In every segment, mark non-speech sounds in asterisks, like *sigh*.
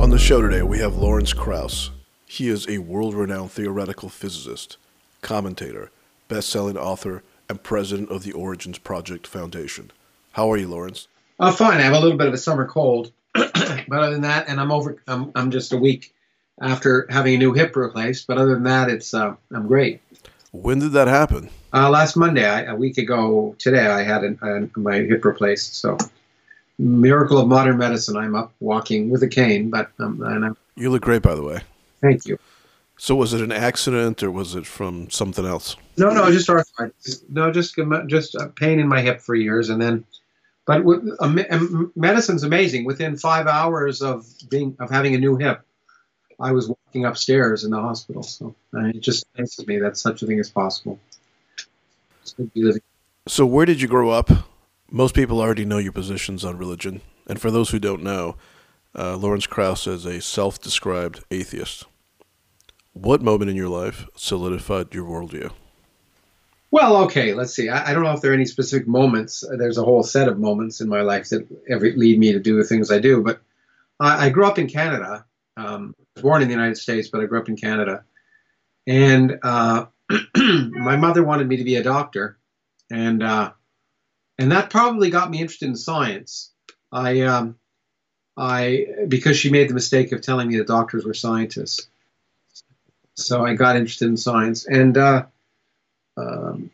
On the show today, we have Lawrence Krauss. He is a world renowned theoretical physicist, commentator, best selling author, and president of the Origins Project Foundation. How are you, Lawrence? Uh, fine. I have a little bit of a summer cold, *clears throat* but other than that, and I'm over. I'm, I'm just a week after having a new hip replaced. But other than that, it's uh, I'm great. When did that happen? Uh, last Monday, I, a week ago today, I had an, an, my hip replaced. So miracle of modern medicine. I'm up walking with a cane, but um, and I'm, You look great, by the way. thank you. So, was it an accident or was it from something else? No, no, just arthritis. No, just just a pain in my hip for years, and then, but with, uh, um, medicine's amazing. Within five hours of being of having a new hip, I was walking upstairs in the hospital. So uh, it just amazes me that such a thing is possible. It's good to be living. So, where did you grow up? Most people already know your positions on religion. And for those who don't know, uh, Lawrence Krauss is a self described atheist. What moment in your life solidified your worldview? Well, okay, let's see. I, I don't know if there are any specific moments. There's a whole set of moments in my life that every, lead me to do the things I do. But I, I grew up in Canada. Um, I was born in the United States, but I grew up in Canada. And uh, *clears throat* my mother wanted me to be a doctor, and uh, and that probably got me interested in science. I um, I because she made the mistake of telling me that doctors were scientists. So I got interested in science, and uh, um,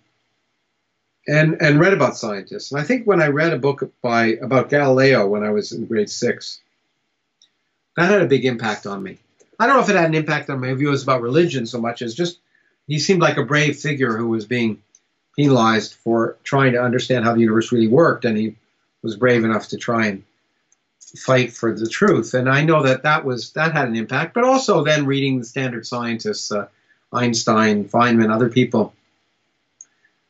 and and read about scientists. And I think when I read a book by about Galileo when I was in grade six, that had a big impact on me. I don't know if it had an impact on my views about religion so much as just he seemed like a brave figure who was being penalized for trying to understand how the universe really worked, and he was brave enough to try and fight for the truth. And I know that that was that had an impact. But also then reading the standard scientists, uh, Einstein, Feynman, other people,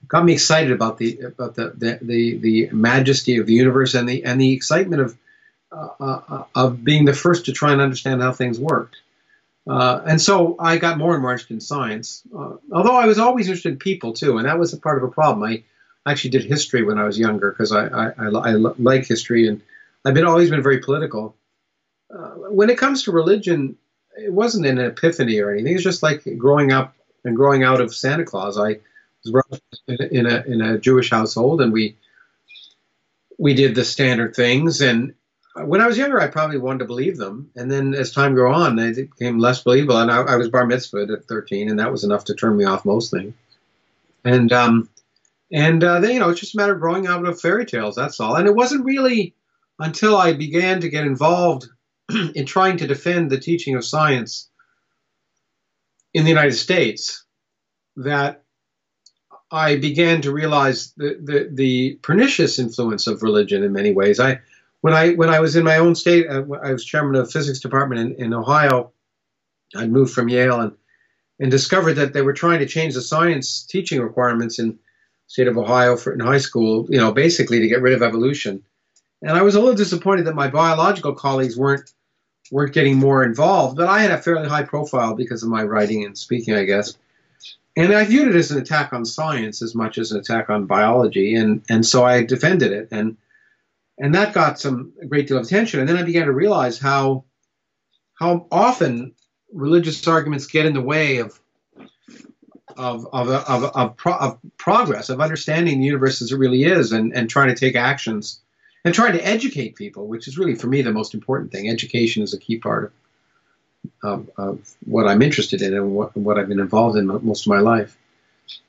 got me excited about the about the the, the, the majesty of the universe and the and the excitement of uh, uh, of being the first to try and understand how things worked. Uh, and so I got more and more interested in science, uh, although I was always interested in people too, and that was a part of a problem. I actually did history when I was younger because I, I, I, I like history and I've been always been very political. Uh, when it comes to religion, it wasn't an epiphany or anything. It's just like growing up and growing out of Santa Claus. I was in a in a Jewish household, and we we did the standard things. And when I was younger, I probably wanted to believe them. And then as time grew on, they became less believable. And I, I was bar mitzvahed at 13, and that was enough to turn me off most things. And um, and uh, then you know, it's just a matter of growing out of fairy tales. That's all. And it wasn't really until I began to get involved *clears throat* in trying to defend the teaching of science in the United States that I began to realize the, the, the pernicious influence of religion in many ways. I when I when I was in my own state, uh, I was chairman of the physics department in, in Ohio. I'd moved from Yale and and discovered that they were trying to change the science teaching requirements in state of Ohio for in high school, you know, basically to get rid of evolution. And I was a little disappointed that my biological colleagues weren't weren't getting more involved, but I had a fairly high profile because of my writing and speaking, I guess. And I viewed it as an attack on science as much as an attack on biology, and and so I defended it, and and that got some a great deal of attention. And then I began to realize how how often religious arguments get in the way of of of of, of, pro, of progress, of understanding the universe as it really is, and and trying to take actions and trying to educate people, which is really for me the most important thing. Education is a key part of of, what I'm interested in and what, what I've been involved in most of my life.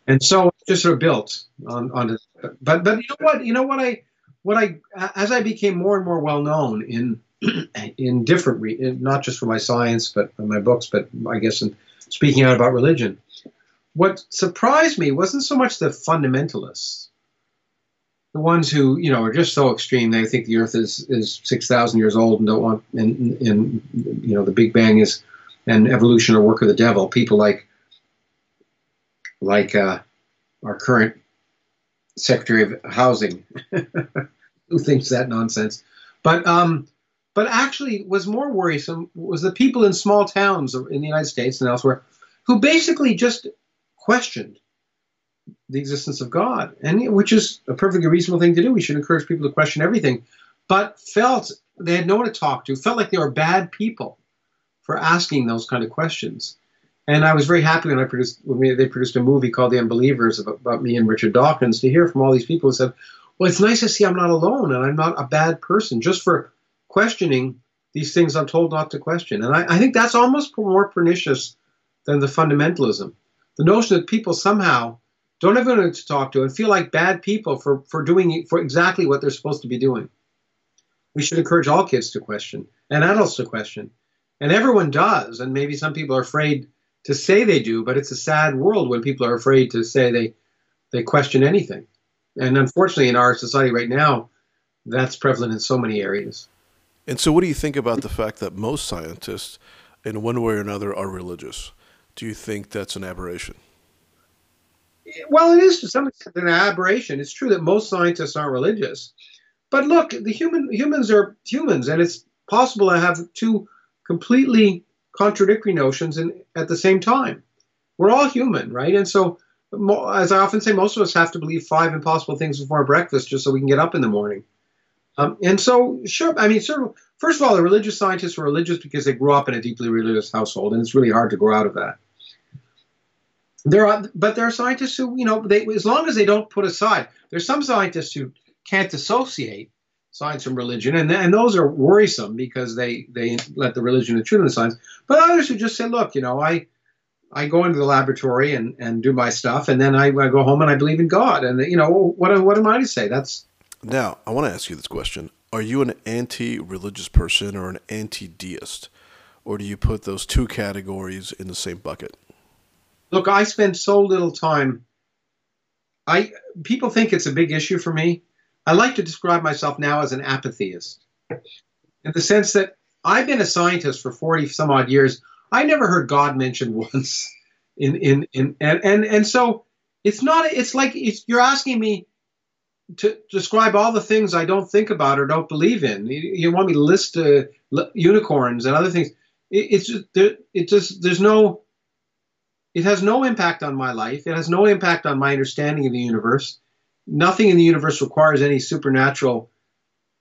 And so just sort of built on on this. but but you know what you know what I what I as I became more and more well known in *clears throat* in different re, in, not just for my science but my books but I guess in speaking out about religion what surprised me wasn't so much the fundamentalists the ones who you know are just so extreme they think the earth is is 6000 years old and don't want and, and you know the big bang is and evolution are work of the devil. People like like uh, our current secretary of housing *laughs* who thinks that nonsense but um but actually was more worrisome was the people in small towns in the united states and elsewhere who basically just questioned the existence of God, and which is a perfectly reasonable thing to do. We should encourage people to question everything, but felt they had no one to talk to, felt like they were bad people for asking those kind of questions. And I was very happy when I produced when we, they produced a movie called The Unbelievers about, about me and Richard Dawkins to hear from all these people who said, "Well, it's nice to see I'm not alone and I'm not a bad person just for questioning these things I'm told not to question." And I, I think that's almost more pernicious than the fundamentalism, the notion that people somehow don't have anyone to talk to and feel like bad people for for doing for exactly what they're supposed to be doing. We should encourage all kids to question and adults to question, and everyone does. And maybe some people are afraid to say they do, but it's a sad world when people are afraid to say they they question anything. And unfortunately, in our society right now, that's prevalent in so many areas. And so, what do you think about the fact that most scientists, in one way or another, are religious? Do you think that's an aberration? Well, it is to some extent an aberration. It's true that most scientists aren't religious, but look, the human humans are humans, and it's possible to have two completely contradictory notions at the same time. We're all human, right? And so, as I often say, most of us have to believe five impossible things before breakfast just so we can get up in the morning. Um, and so, sure, I mean, sort first of all, the religious scientists were religious because they grew up in a deeply religious household, and it's really hard to grow out of that. There are, but there are scientists who, you know, they, as long as they don't put aside, there's some scientists who can't dissociate science from religion, and, and those are worrisome because they they let the religion intrude the science. But others who just say, look, you know, I I go into the laboratory and, and do my stuff, and then I, I go home and I believe in God, and you know, what what am I to say? That's now I want to ask you this question: Are you an anti-religious person or an anti-deist, or do you put those two categories in the same bucket? Look, I spend so little time. I people think it's a big issue for me. I like to describe myself now as an apatheist, in the sense that I've been a scientist for 40 some odd years. I never heard God mentioned *laughs* once. In, in, in, and, and, and so it's not, it's like it's, you're asking me to describe all the things I don't think about or don't believe in. You, you want me to list uh, unicorns and other things. It, it's just, there, it just, there's no, it has no impact on my life. It has no impact on my understanding of the universe nothing in the universe requires any supernatural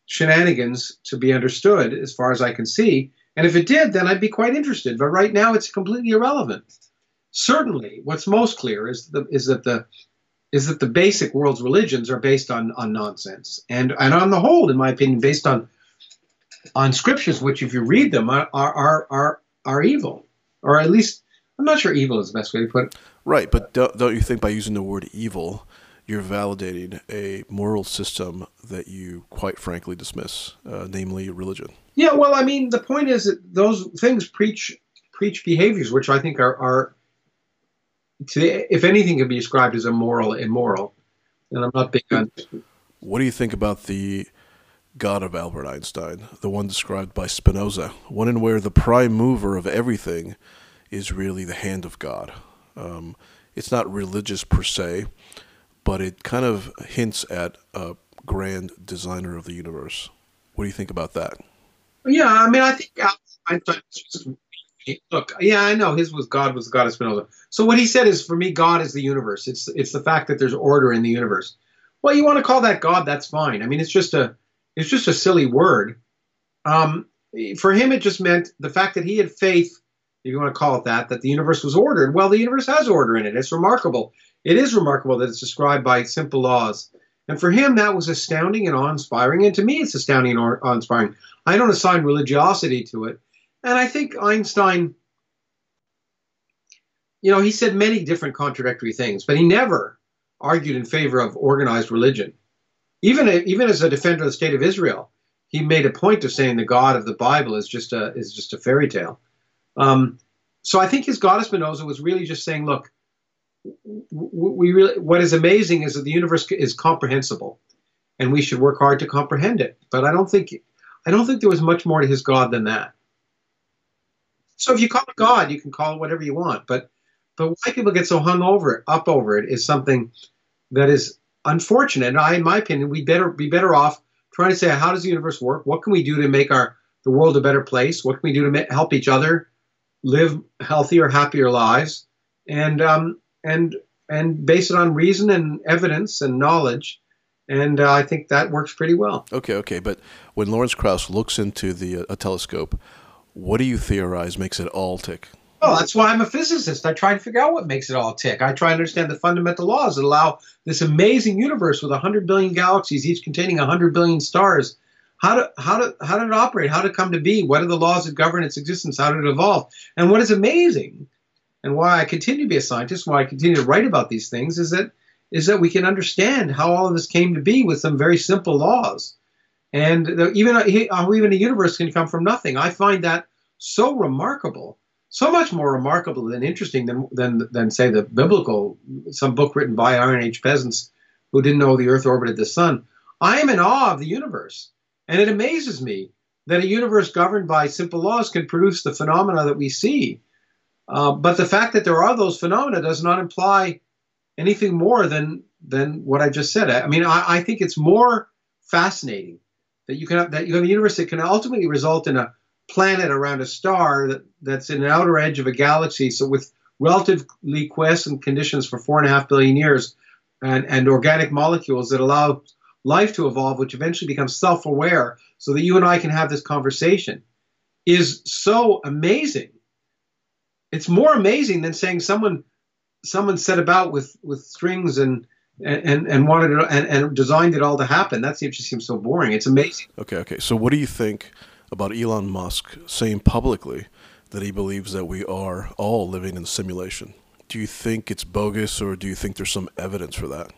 shenanigans to be understood, as far as I can see. And if it did, then I'd be quite interested. But right now, it's completely irrelevant. Certainly, what's most clear is, the, is that the is that the basic world's religions are based on, on nonsense, and and on the whole, in my opinion, based on on scriptures, which, if you read them, are are are are evil, or at least I'm not sure evil is the best way to put it. Right, but don't, don't you think by using the word evil, you're validating a moral system that you quite frankly dismiss, uh, namely religion. Yeah, well, I mean, the point is that those things preach preach behaviors which I think are, are to, if anything, can be described as immoral, immoral. And I'm not big on. What do you think about the God of Albert Einstein, the one described by Spinoza, one in where the prime mover of everything is really the hand of God? Um, it's not religious per se, but it kind of hints at a grand designer of the universe. What do you think about that? Yeah, I mean, I think Einstein. Look, yeah, I know his was God was God of Spinoza. So what he said is, for me, God is the universe. It's it's the fact that there's order in the universe. Well, you want to call that God? That's fine. I mean, it's just a it's just a silly word. Um, for him, it just meant the fact that he had faith, if you want to call it that, that the universe was ordered. Well, the universe has order in it. It's remarkable. It is remarkable that it's described by simple laws. And for him, that was astounding and awe inspiring. And to me, it's astounding and awe inspiring. I don't assign religiosity to it. And I think Einstein, you know, he said many different contradictory things, but he never argued in favor of organized religion. Even, even as a defender of the state of Israel, he made a point of saying the God of the Bible is just a, is just a fairy tale. Um, so I think his God of was really just saying, look, we really what is amazing is that the universe is comprehensible, and we should work hard to comprehend it. But I don't think I don't think there was much more to his God than that. So if you call it God, you can call it whatever you want. But but why people get so hung over it, up over it, is something that is unfortunate. And I, in my opinion, we better be better off trying to say how does the universe work? What can we do to make our the world a better place? What can we do to help each other live healthier, happier lives? And um, and and base it on reason and evidence and knowledge. And uh, I think that works pretty well. Okay, okay. But when Lawrence Krauss looks into the uh, a telescope, what do you theorize makes it all tick? Well, that's why I'm a physicist. I try to figure out what makes it all tick. I try to understand the fundamental laws that allow this amazing universe with 100 billion galaxies, each containing 100 billion stars. How, do, how, how did it operate? How did it come to be? What are the laws that govern its existence? How did it evolve? And what is amazing, and why I continue to be a scientist, why I continue to write about these things, is that is that we can understand how all of this came to be with some very simple laws, and even how uh, even a universe can come from nothing. I find that so remarkable so much more remarkable than interesting than, than, than say, the biblical, some book written by Iron Age peasants who didn't know the earth orbited the sun. I am in awe of the universe. And it amazes me that a universe governed by simple laws can produce the phenomena that we see. Uh, but the fact that there are those phenomena does not imply anything more than than what I just said. I mean, I, I think it's more fascinating that you can have, that you have a universe that can ultimately result in a planet around a star that, that's in an outer edge of a galaxy. So with relatively quiescent conditions for four and a half billion years, and, and organic molecules that allow life to evolve, which eventually becomes self-aware, so that you and I can have this conversation, is so amazing. It's more amazing than saying someone someone set about with with strings and and and wanted it and, and designed it all to happen. That seems just seems so boring. It's amazing. Okay, okay. So what do you think? about Elon Musk saying publicly that he believes that we are all living in simulation. Do you think it's bogus, or do you think there's some evidence for that?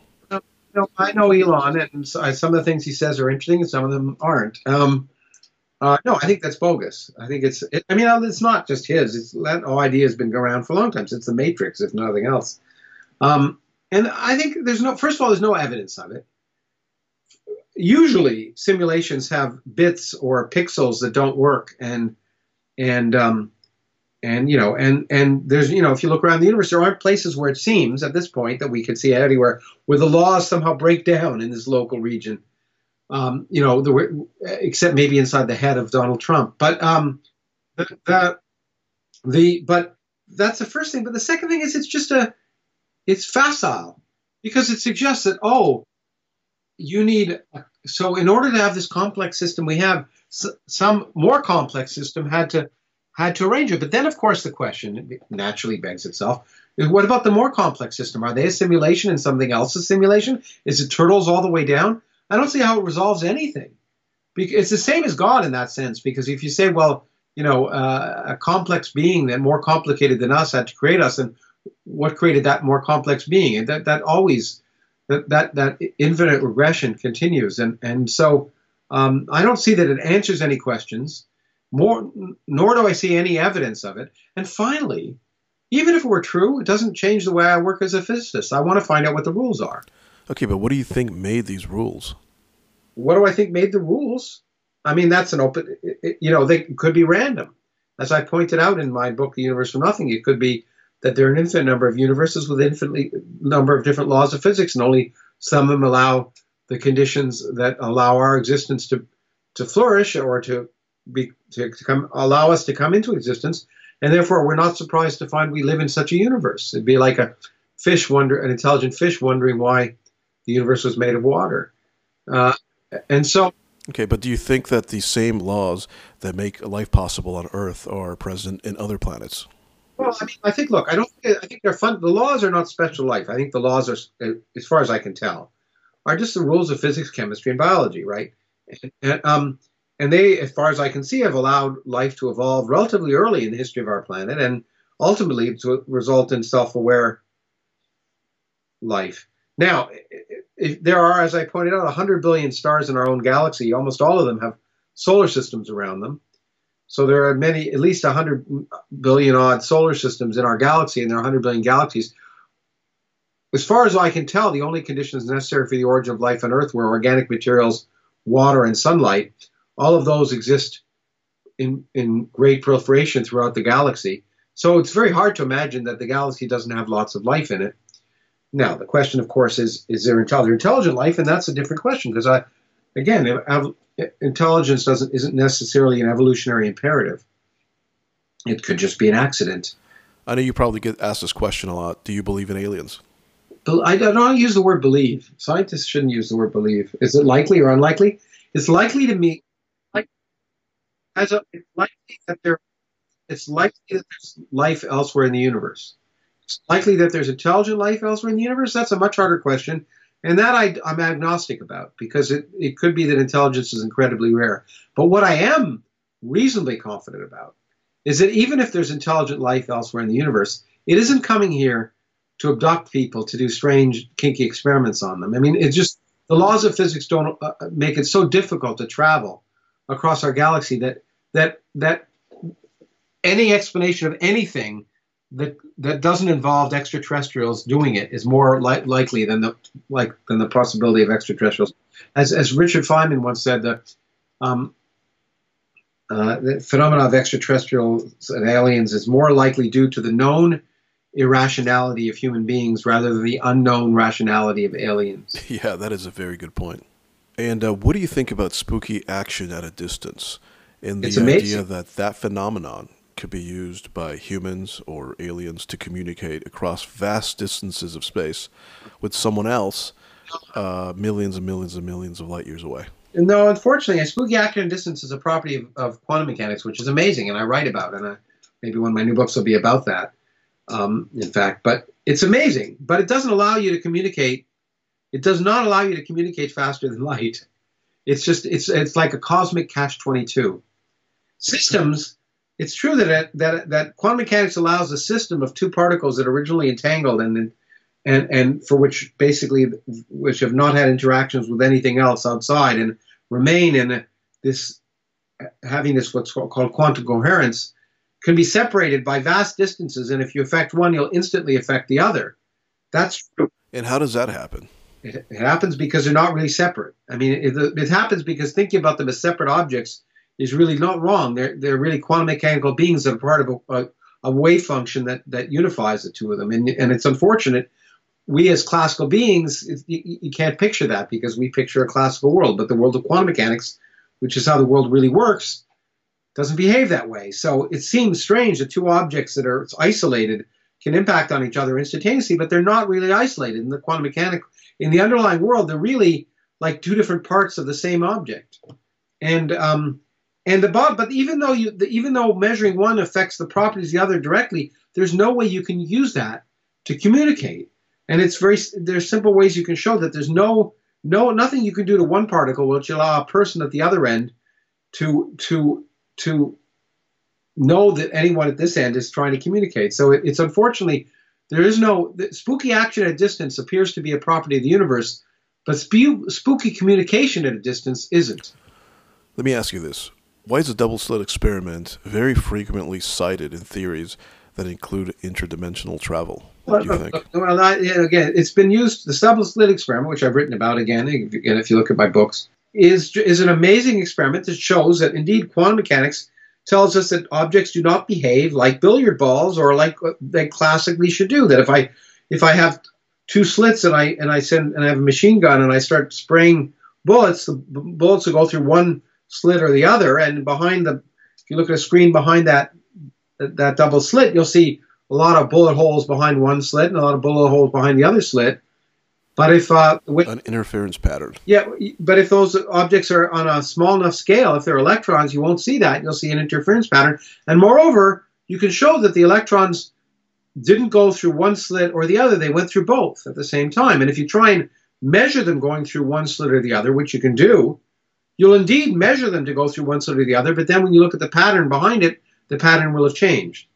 Uh, no, I know Elon, and some of the things he says are interesting, and some of them aren't. Um, uh, no, I think that's bogus. I think it's. It, I mean, it's not just his. It's that whole idea has been around for a long time since the Matrix, if nothing else. Um, and I think there's no. First of all, there's no evidence of it usually simulations have bits or pixels that don't work and and um, and you know and and there's you know if you look around the universe there aren't places where it seems at this point that we could see anywhere where the laws somehow break down in this local region. Um, you know the, except maybe inside the head of Donald Trump. But um, the, the the but that's the first thing. But the second thing is it's just a it's facile because it suggests that oh you need so in order to have this complex system we have some more complex system had to had to arrange it. But then of course the question naturally begs itself is what about the more complex system? Are they a simulation and something else a simulation? Is it turtles all the way down? I don't see how it resolves anything. It's the same as god in that sense because if you say well you know uh, a complex being that more complicated than us had to create us and what created that more complex being? And that that always that that, that infinite regression continues, and and so um, I don't see that it answers any questions. More, nor do I see any evidence of it. And finally, even if it were true, it doesn't change the way I work as a physicist. I want to find out what the rules are. Okay, but what do you think made these rules? What do I think made the rules? I mean, that's an open, you know, they could be random. As I pointed out in my book, The Universe from Nothing, it could be that there are an infinite number of universes with infinite number of different laws of physics, and only some of them allow the conditions that allow our existence to to flourish or to be to, to come allow us to come into existence, and therefore we're not surprised to find we live in such a universe. It'd be like a fish wonder, an intelligent fish wondering why the universe was made of water, uh, and so. Okay, but do you think that the same laws that make life possible on Earth are present in other planets? Well, I mean, I think. Look, I don't. I think they're fun. The laws are not special life. I think the laws are, as far as I can tell, are just the rules of physics, chemistry, and biology, right? And, and, um, and they, as far as I can see, have allowed life to evolve relatively early in the history of our planet, and ultimately to result in self-aware life. Now, there are, as I pointed out, 100 billion stars in our own galaxy. Almost all of them have solar systems around them. So there are many, at least 100 billion odd solar systems in our galaxy, and there are 100 billion galaxies. As far as I can tell, the only conditions necessary for the origin of life on Earth were organic materials, water, and sunlight. All of those exist in, in great proliferation throughout the galaxy. So it's very hard to imagine that the galaxy doesn't have lots of life in it. Now, the question, of course, is is there intelligent, intelligent life? And that's a different question because I, again, intelligence doesn't isn't necessarily an evolutionary imperative. It could just be an accident. I know you probably get asked this question a lot. Do you believe in aliens? I don't use the word believe. Scientists shouldn't use the word believe. Is it likely or unlikely? It's likely to me, as a, it's likely that there, it's likely that there's life elsewhere in the universe. It's likely that there's intelligent life elsewhere in the universe. That's a much harder question, and that I, I'm agnostic about because it, it could be that intelligence is incredibly rare. But what I am reasonably confident about is that even if there's intelligent life elsewhere in the universe, it isn't coming here to abduct people to do strange, kinky experiments on them. I mean, it's just the laws of physics don't uh, make it so difficult to travel across our galaxy that that that any explanation of anything that that doesn't involve extraterrestrials doing it is more li- likely than the like than the possibility of extraterrestrials. As as Richard Feynman once said, that um, uh, the phenomena of extraterrestrials and aliens is more likely due to the known irrationality of human beings rather than the unknown rationality of aliens. *laughs* Yeah, that is a very good point. And uh, what do you think about spooky action at a distance? And the idea that that phenomenon could be used by humans or aliens to communicate across vast distances of space with someone else uh, millions and millions and millions of light years away. No, unfortunately, a spooky action at distance is a property of, of, quantum mechanics, which is amazing, and I write about it. And I, maybe one of my new books will be about that um, in fact. But it's amazing. But it doesn't allow you to communicate. It does not allow you to communicate faster than *laughs* light. It's just it's it's like a cosmic catch twenty two. Systems. It's true that it, that that quantum mechanics allows a system of two particles that are originally entangled and and and for which basically which have not had interactions with anything else outside and remain in this having this what's called quantum coherence can be separated by vast distances, and if you affect one, you'll instantly affect the other. That's true. And how does that happen? It, it happens because they're not really separate. I mean, it, it, happens because thinking about them as separate objects is really not wrong. They're, they're really quantum mechanical beings that are part of a, a, a wave function that, that unifies the two of them. And, and it's unfortunate. We as classical beings, you, you can't picture that because we picture a classical world. But the world of quantum mechanics, which is how the world really works, doesn't behave that way. So it seems strange that two objects that are isolated can impact on each other instantaneously, but they're not really isolated in the quantum mechanic. In the underlying world, they're really like two different parts of the same object. And um, and the but even though you the, even though measuring one affects the properties of the other directly, there's no way you can use that to communicate. And it's very there's simple ways you can show that there's no no nothing you can do to one particle which allow a person at the other end to to to know that anyone at this end is trying to communicate. So it, it's unfortunately there is no spooky action at a distance appears to be a property of the universe, but sp- spooky communication at a distance isn't. Let me ask you this: Why is a double slit experiment very frequently cited in theories that include interdimensional travel? What do you think? Well, I, again, it's been used. The double slit experiment, which I've written about again, again, if you look at my books, is, is an amazing experiment that shows that indeed quantum mechanics tells us that objects do not behave like billiard balls or like they classically should do. That if I if I have two slits and I and I send and I have a machine gun and I start spraying bullets, the bullets will go through one slit or the other, and behind the if you look at a screen behind that that double slit, you'll see a lot of bullet holes behind one slit and a lot of bullet holes behind the other slit. But if uh, with, an interference pattern, yeah, but if those objects are on a small enough scale, if they're electrons, you won't see that. You'll see an interference pattern, and moreover, you can show that the electrons didn't go through one slit or the other; they went through both at the same time. And if you try and measure them going through one slit or the other, which you can do, you'll indeed measure them to go through one slit or the other. But then when you look at the pattern behind it, the pattern will have changed.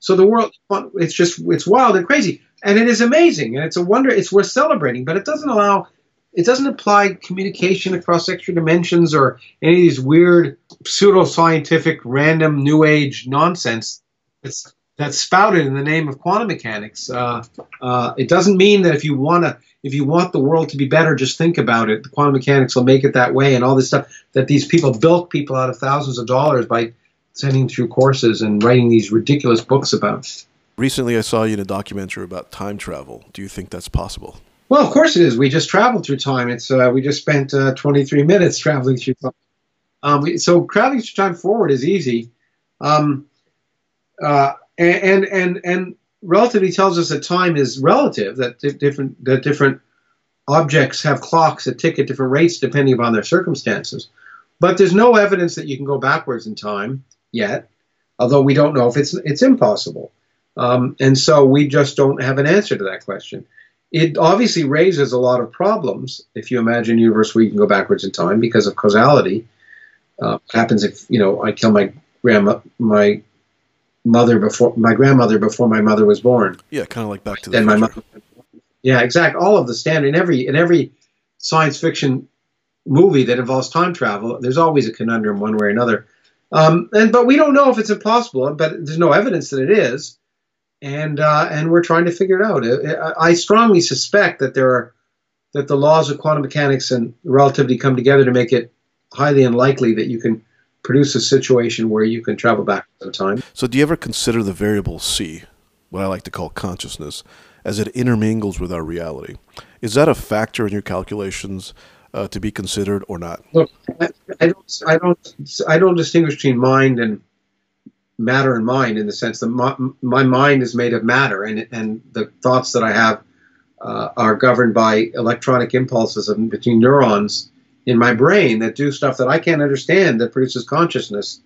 So the world, it's just, it's wild and crazy and it is amazing and it's a wonder it's worth celebrating but it doesn't allow it doesn't apply communication across extra dimensions or any of these weird pseudoscientific random new age nonsense that's that's spouted in the name of quantum mechanics uh, uh, it doesn't mean that if you want to if you want the world to be better just think about it the quantum mechanics will make it that way and all this stuff that these people bilk people out of thousands of dollars by sending through courses and writing these ridiculous books about Recently, I saw you in a documentary about time travel. Do you think that's possible? Well, of course it is. We just traveled through time. It's uh, we just spent uh, 23 minutes *laughs* traveling through time. Um, we, so traveling through time forward is easy, um, uh, and and and relativity tells us that time is relative, that different that different objects have clocks that tick at different rates depending upon their circumstances. But there's no evidence that you can go backwards in time yet, although we don't know if it's it's impossible. Um, and so we just don't have an answer to that question. It obviously raises a lot of problems if you imagine a universe where you can go backwards in time because of causality. Uh, happens if you know I kill my grandma, my mother before my grandmother before my mother was born? Yeah, kind of like Back to the then Future. my mother. Yeah, exactly. All of the standard in every in every science fiction movie that involves time travel, there's always a conundrum one way or another. Um, and but we don't know if it's impossible, but there's no evidence that it is, and uh, and we're trying to figure it out. I strongly suspect that there are that the laws of quantum mechanics and relativity come together to make it highly unlikely that you can produce a situation where you can travel back in time. So, do you ever consider the variable C, what I like to call consciousness, as it intermingles with our reality? Is that a factor in your calculations uh, to be considered or not? Look, I, I, don't, I don't, I don't distinguish between mind and matter and mind in the sense that my, my mind is made of matter, and and the thoughts that I have uh, are governed by electronic impulses of, between neurons in my brain that do stuff that I can't understand that produces consciousness,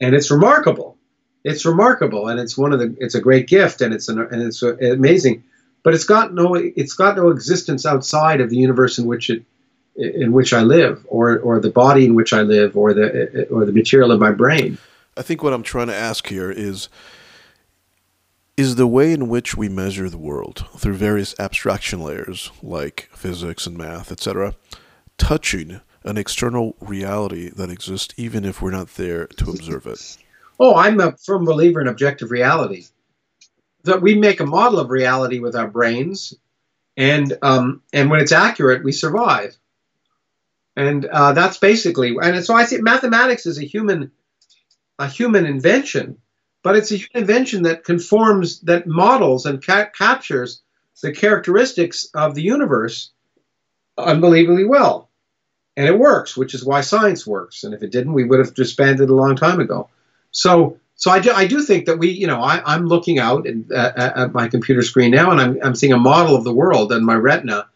and it's remarkable. It's remarkable, and it's one of the. It's a great gift, and it's an, and it's amazing, but it's got no. It's got no existence outside of the universe in which it in which I live, or or the body in which I live, or the or the material in my brain. I think what I'm trying to ask here is is the way in which we measure the world through various abstraction layers like physics and math, etc., touching an external reality that exists even if we're not there to observe it. Oh, I'm a firm believer in objective reality. That we make a model of reality with our brains, and um, and when it's accurate, we survive. And uh, that's basically, and so I say mathematics is a human, a human invention, but it's a human invention that conforms, that models and ca- captures the characteristics of the universe unbelievably well. And it works, which is why science works. And if it didn't, we would have disbanded a long time ago. So, so I do, I do think that we, you know, I, am looking out at, at, my computer screen now, and I'm, I'm seeing a model of the world in my retina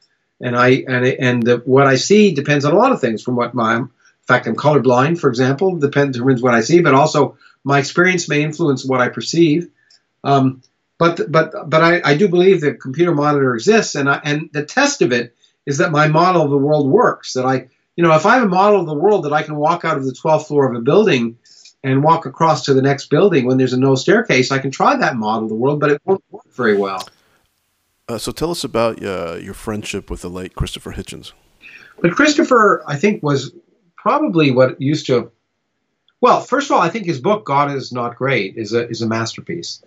and I and and the, what I see depends on a lot of things. From what my, in fact, I'm colorblind, for example, depends determines what I see, but also my experience may influence what I perceive. Um, but but but I, I do believe that computer monitor exists, and I, and the test of it is that my model of the world works. That I you know if I have a model of the world that I can walk out of the 12th floor of a building and walk across to the next building when there's a no staircase, I can try that model of the world, but it won't work very well. Uh, so tell us about uh, your friendship with the late Christopher Hitchens. But Christopher, I think, was probably what used to. Well, first of all, I think his book "God Is Not Great" is a is a masterpiece.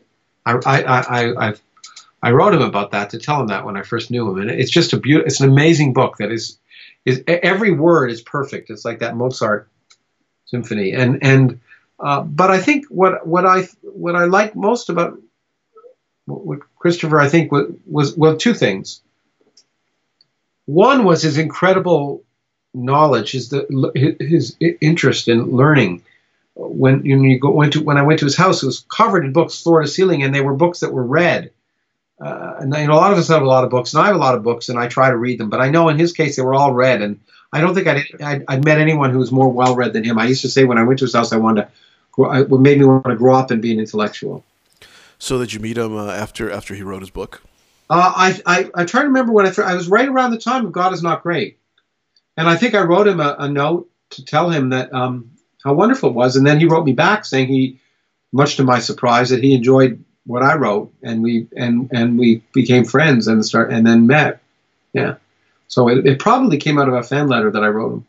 I I I i I wrote him about that to tell him that when I first knew him, and it's just a beautiful. It's an amazing book that is is every word is perfect. It's like that Mozart symphony, and and uh, but I think what what I what I like most about what Christopher, I think, was, was well, two things. One was his incredible knowledge, his the, his interest in learning. When you, go, went to when I went to his house, it was covered in books, floor to ceiling, and they were books that were read. Uh, and you know, a lot of us have a lot of books, and I have a lot of books, and I try to read them. But I know in his case, they were all read, and I don't think I'd, I'd, I'd met anyone who was more well read than him. I used to say when I went to his house, I wanted to, what made me want to grow up and be an intellectual. So did you meet him uh, after after he wrote his book? Uh, I, I I try to remember when I I was right around the time of God is not great, and I think I wrote him a, a note to tell him that um, how wonderful it was, and then he wrote me back saying he, much to my surprise, that he enjoyed what I wrote, and we and and we became friends and start and then met. Yeah, so it, it probably came out of a fan letter that I wrote him,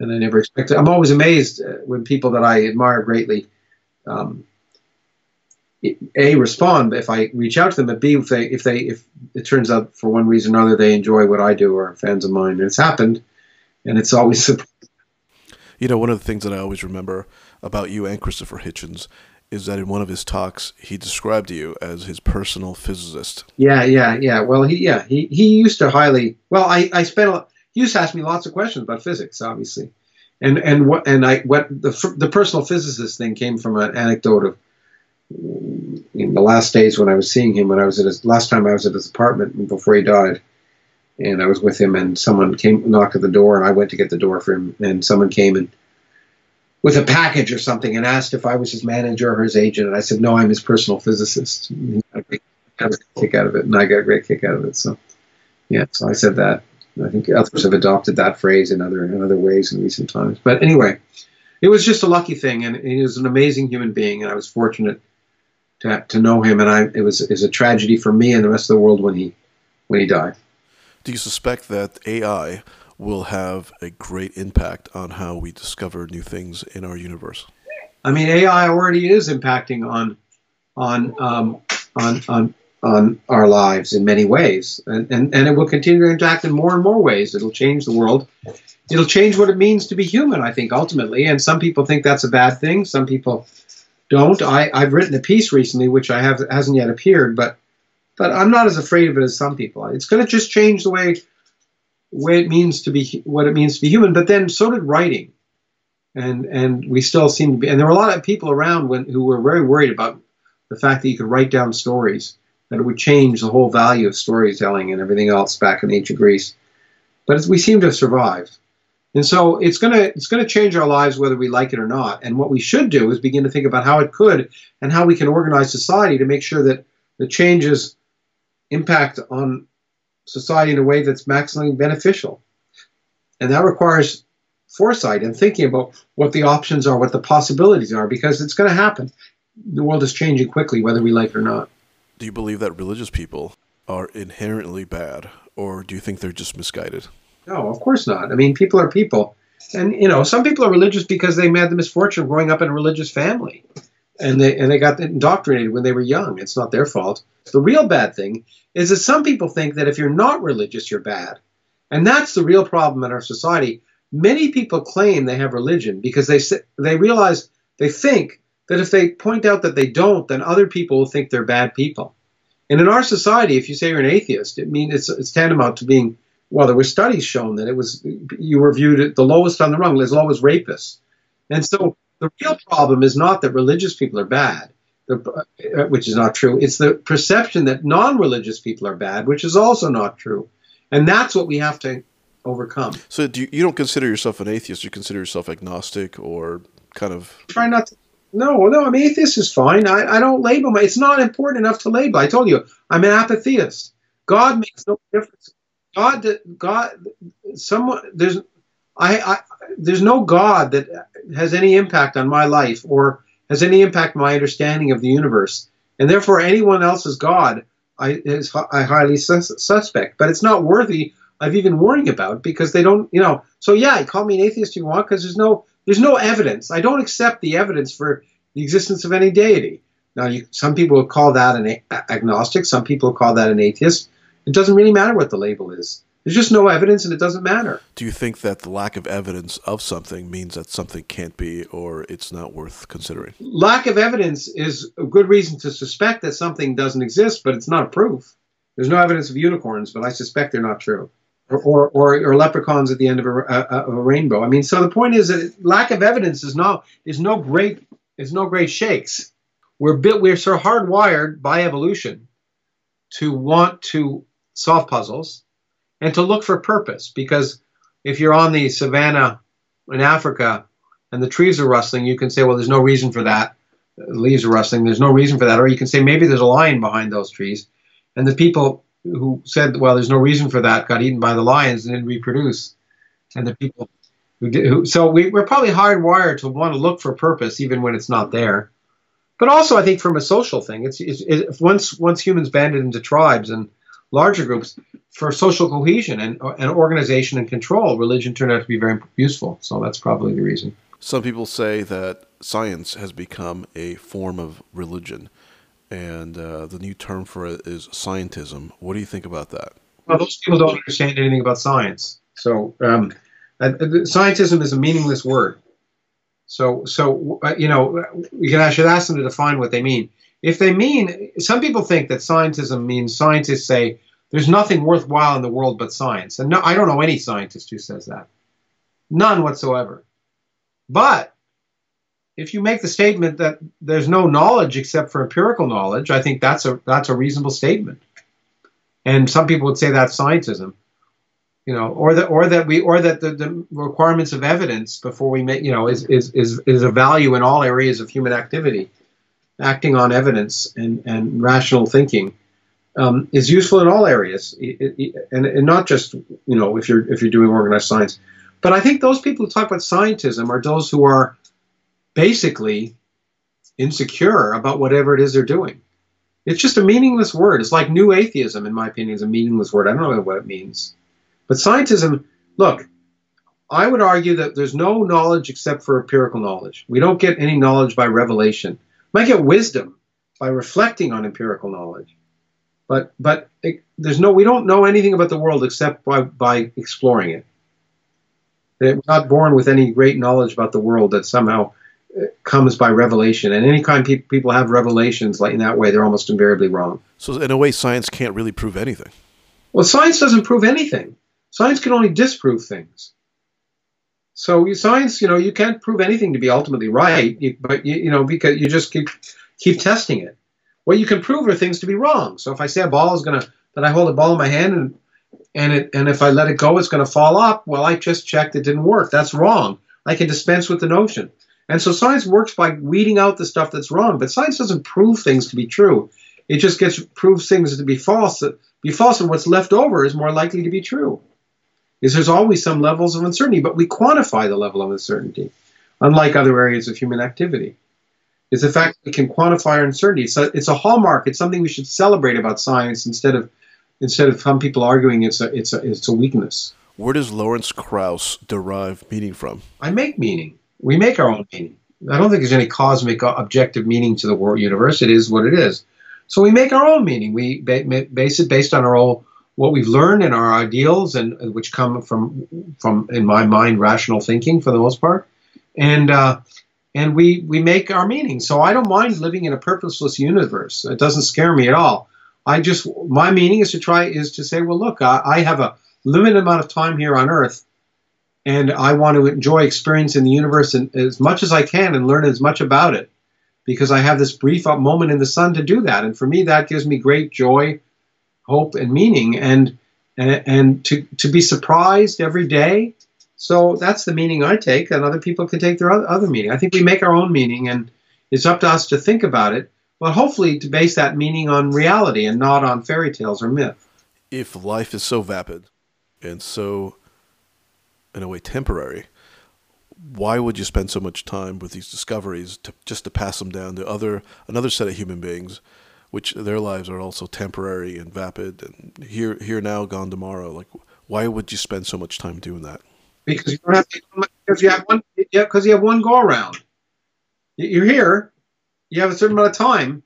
and I never expected. I'm always amazed uh, when people that I admire greatly. Um, a respond if I reach out to them, but b if they if they if it turns out for one reason or another they enjoy what I do or are fans of mine, and it's happened, and it's always. *laughs* You know, one of the things that I always remember about you and Christopher Hitchens is that in one of his talks he described you as his personal physicist. Yeah, yeah, yeah. Well, he yeah he he used to highly well I I spent a, he used to ask me lots of questions about physics, obviously, and and what and I what the the personal physicist thing came from an anecdote of in the last days when I was seeing him, when I was at his last time I was at his apartment before he died, and I was with him, and someone came knocked at the door, and I went to get the door for him, and someone came and with a package or something and asked if I was his manager or his agent, and I said no, I'm his personal physicist. He got a great, got a kick out of it, and I got a great kick out of it. So yeah, so I said that. I think others have adopted that phrase in other in other ways in recent times. But anyway, it was just a lucky thing, and he was an amazing human being, and I was fortunate to, to know him. And I it was was a tragedy for me and the rest of the world when he when he died. Do you suspect that AI will have a great impact on how we discover new things in our universe? I mean, AI already is impacting on on um, on on on our lives in many ways, and, and and it will continue to impact in more and more ways. It'll change the world it'll change what it means to be human, I think, ultimately. And some people think that's a bad thing. Some people don't. I, I've written a piece recently, which I have hasn't yet appeared, but but I'm not as afraid of it as some people. It's going to just change the way way it means to be what it means to be human. But then so did writing, and and we still seem to be. And there were a lot of people around when who were very worried about the fact that you could write down stories that it would change the whole value of storytelling and everything else back in ancient Greece. But as we seem to have survived. And so it's going to it's going to change our lives whether we like it or not. And what we should do is begin to think about how it could and how we can organize society to make sure that the changes impact on society in a way that's maximally beneficial. And that requires foresight and thinking about what the options are, what the possibilities are, because it's going to happen. The world is changing quickly, whether we like it or not. Do you believe that religious people are inherently bad, or do you think they're just misguided? No, of course not. I mean, people are people. And, you know, some people are religious because they had the misfortune of growing up in a religious family. And they, and they got indoctrinated when they were young. It's not their fault. The real bad thing is that some people think that if you're not religious, you're bad. And that's the real problem in our society. Many people claim they have religion because they, they realize, they think that if they point out that they don't, then other people will think they're bad people. And in our society, if you say you're an atheist, it means it's, it's tantamount to being well, there were studies shown that it was you were viewed at the lowest on the rung, as low as rapists. And so the real problem is not that religious people are bad, the, uh, which is not true. It's the perception that non-religious people are bad, which is also not true. And that's what we have to overcome. So do you, you don't consider yourself an atheist? You consider yourself agnostic or kind of try not to. No, no, I mean atheist is fine. I, I don't label my. It's not important enough to label. I told you, I'm an apatheist. God makes no difference God, God, someone there's, I, I, there's no God that has any impact on my life or has any impact on my understanding of the universe, and therefore anyone else's God, I is I highly sus- suspect. But it's not worthy of even worrying about because they don't, you know. So yeah, call me an atheist if you want because there's no there's no evidence. I don't accept the evidence for the existence of any deity. Now, you, some people call that an agnostic. Some people call that an atheist. It doesn't really matter what the label is. There's just no evidence and it doesn't matter. Do you think that the lack of evidence of something means that something can't be or it's not worth considering? Lack of evidence is a good reason to suspect that something doesn't exist, but it's not a proof. There's no evidence of unicorns, but I suspect they're not true. Or, or, or, or leprechauns at the end of a, a, a, rainbow. I mean, so the point is that lack of evidence is no is no great is no great shakes. We're built we're so hardwired by evolution to want to solve puzzles, and to look for purpose. Because if you're on the savannah in Africa and the trees are rustling, you can say, well, there's no reason for that. The leaves are rustling. There's no reason for that. Or you can say, maybe there's a lion behind those trees. And the people who said, well, there's no reason for that, got eaten by the lions and didn't reproduce. And the people who did, who, so we, we're probably hardwired to want to look for purpose even when it's not there. But also, I think from a social thing, it's, it's, it's once once humans banded into tribes and larger groups for social cohesion and, and organization and control, religion turned out to be very useful. So that's probably the reason. Some people say that science has become a form of religion, and uh, the new term for it is scientism. What do you think about that? Well, those people don't understand anything about science. So, um, uh, scientism is a meaningless word. So, so uh, you know, you can I should ask them to define what they mean. If they mean, some people think that scientism means scientists say there's nothing worthwhile in the world but science. And no, I don't know any scientist who says that. None whatsoever. But if you make the statement that there's no knowledge except for empirical knowledge, I think that's a that's a reasonable statement. And some people would say that's scientism, you know, or that or that we or that the, the requirements of evidence before we make you know is, is is is a value in all areas of human activity, acting on evidence and and rational thinking. Um, is useful in all areas, it, it, and, and not just you know if you're if you're doing organized science. But I think those people who talk about scientism are those who are basically insecure about whatever it is they're doing. It's just a meaningless word. It's like new atheism, in my opinion, is a meaningless word. I don't know what it means. But scientism, look, I would argue that there's no knowledge except for empirical knowledge. We don't get any knowledge by revelation. Might get wisdom by reflecting on empirical knowledge. But but it, there's no we don't know anything about the world except by, by exploring it. We're not born with any great knowledge about the world that somehow uh, comes by revelation. And anytime pe- people have revelations like in that way, they're almost invariably wrong. So, in a way, science can't really prove anything. Well, science doesn't prove anything. Science can only disprove things. So, science, you know, you can't prove anything to be ultimately right, but you, you know, because you just keep keep testing it. What you can prove are things to be wrong. So, if I say a ball is to, that I hold a ball in my hand and and it and if I let it go, it's to fall up. Well, I just checked it didn't work. That's wrong. I can dispense with the notion. And so science works by weeding out the stuff that's wrong, but science doesn't prove things to be true. It just gets proves things to be false. Be false, and what's left over is more likely to be true. Is there's always some levels of uncertainty, but we quantify the level of uncertainty, unlike other areas of human activity. Is the fact that we can quantify our uncertainty. So it's a hallmark. It's something we should celebrate about science instead of instead of some people arguing it's a it's a it's a weakness. Where does Lawrence Krauss derive meaning from? I make meaning. We make our own meaning. I don't think there's any cosmic uh, objective meaning to the world universe. It is what it is. So we make our own meaning. We base it based on our own what we've learned and our ideals, and which come from from in my mind rational thinking for the most part, and uh, and we we make our meaning. So I don't mind living in a purposeless universe. It doesn't scare me at all. I just my meaning is to try is to say, well, look, I, I have a limited amount of time here on Earth and I want to enjoy experiencing the universe and, as much as I can and learn as much about it because I have this brief moment in the sun to do that. And for me, that gives me great joy, hope, and meaning, and and, to to be surprised every day. So that's the meaning I take, and other people can take their other meaning. I think we make our own meaning, and it's up to us to think about it, but hopefully to base that meaning on reality and not on fairy tales or myth. If life is so vapid and so in a way temporary, why would you spend so much time with these discoveries to just to pass them down to other another set of human beings, which their lives are also temporary and vapid and here here now gone tomorrow? Like, why would you spend so much time doing that? Because you don't have because you have one yeah because you have one go around. You're here, you have a certain amount of time.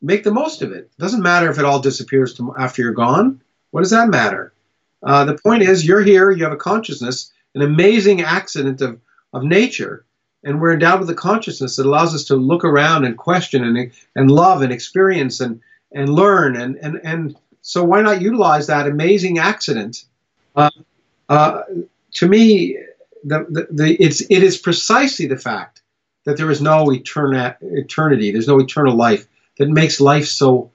Make the most of it. it doesn't matter if it all disappears to, after you're gone. What does that matter? Uh, the point is, you're here, you have a consciousness, an amazing accident of, of nature, and we're endowed with a consciousness that allows us to look around and question and, and love and experience and, and learn. And, and, and so, why not utilize that amazing accident? Uh, uh, to me, the, the, the, it's, it is precisely the fact that there is no eterna, eternity, there's no eternal life, that makes life so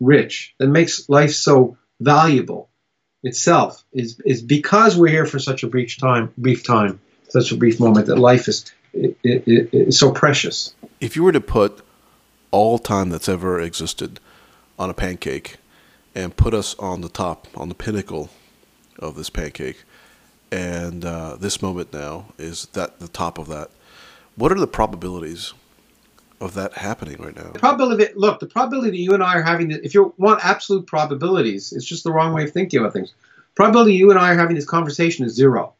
rich, that makes life so valuable itself is is because we're here for such a brief time, brief time, such a brief moment that life is it, it, it, it's so precious. If you were to put all time that's ever existed on a pancake and put us on the top, on the pinnacle of this pancake, and uh, this moment now is that the top of that. What are the probabilities of that happening right now? The probability, look, the probability that you and I are having, if you want absolute probabilities, it's just the wrong way of thinking about things. Probability you and I are having this conversation is zero,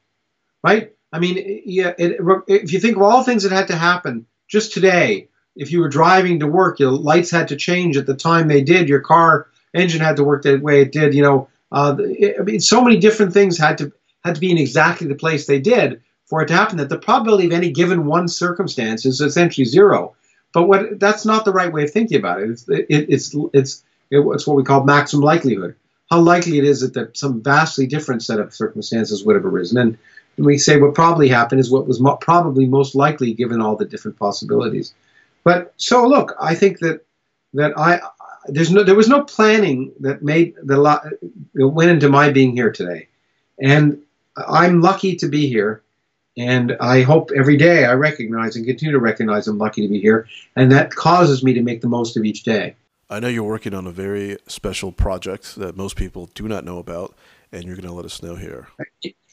right? I mean, yeah, it, if you think of all things that had to happen just today, if you were driving to work, your lights had to change at the time they did, your car engine had to work the way it did, you know, uh, it, I mean, so many different things had to had to be in exactly the place they did for it to happen that the probability of any given one circumstance is essentially zero. But what that's not the right way of thinking about it. It's it, it's it's it's what we call maximum likelihood. How likely it is that, that some vastly different set of circumstances would have arisen. And we say what probably happened is what was mo- probably most likely given all the different possibilities. But so look, I think that that I there's no there was no planning that made the lot that went into my being here today, and I'm lucky to be here. And I hope every day I recognize and continue to recognize I'm lucky to be here, and that causes me to make the most of each day. I know you're working on a very special project that most people do not know about, and you're going to let us know here.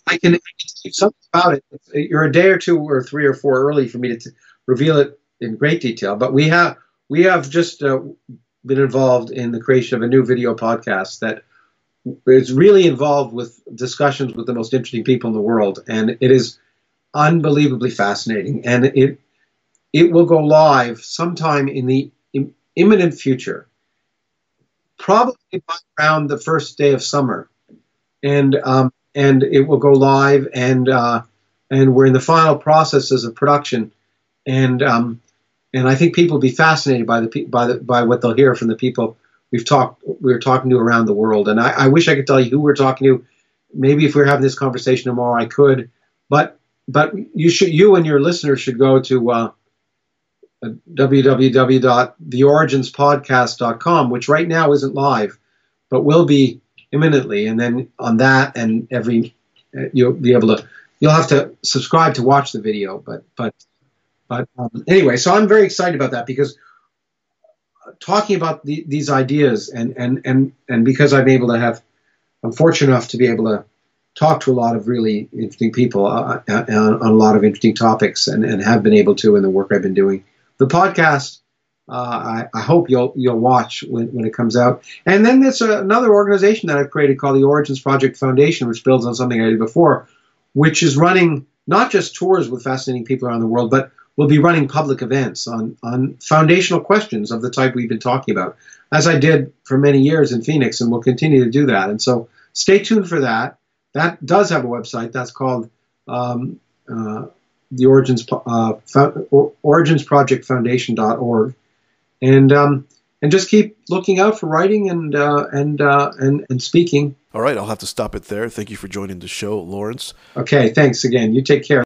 I can, say something about it. You're a day or two or three or four early for me to t- reveal it in great detail, but we have we have just uh, been involved in the creation of a new video podcast that is really involved with discussions with the most interesting people in the world, and it is unbelievably fascinating. And it it will go live sometime in the imminent future, probably around the first day of summer, and um, and it will go live, and uh, and we're in the final processes of production, and um, and I think people will be fascinated by the by the by what they'll hear from the people we've talked we're talking to around the world. And I, I wish I could tell you who we're talking to. Maybe if we are having this conversation tomorrow, I could. But but you should you and your listeners should go to uh, www.theoriginspodcast.com, which right now isn't live, but will be imminently. And then on that and every you'll be able to you'll have to subscribe to watch the video. But but but um, anyway, so I'm very excited about that because talking about the, these ideas and and and and because I'm able to have, I'm fortunate enough to be able to talk to a lot of really interesting people uh, uh on, on, a lot of interesting topics and, and have been able to in the work I've been doing. The podcast, uh, I, I, hope you'll you'll watch when, when it comes out. And then there's another organization that I've created called the Origins Project Foundation, which builds on something I did before, which is running not just tours with fascinating people around the world, but will be running public events on, on foundational questions of the type we've been talking about, as I did for many years in Phoenix, and will continue to do that. And so stay tuned for that. That does have a website. That's called um, uh, the Origins uh, Origins Project Foundation.org, and um, and just keep looking out for writing and uh, and uh, and and speaking. All right, I'll have to stop it there. Thank you for joining the show, Lawrence. Okay, thanks again. You take care.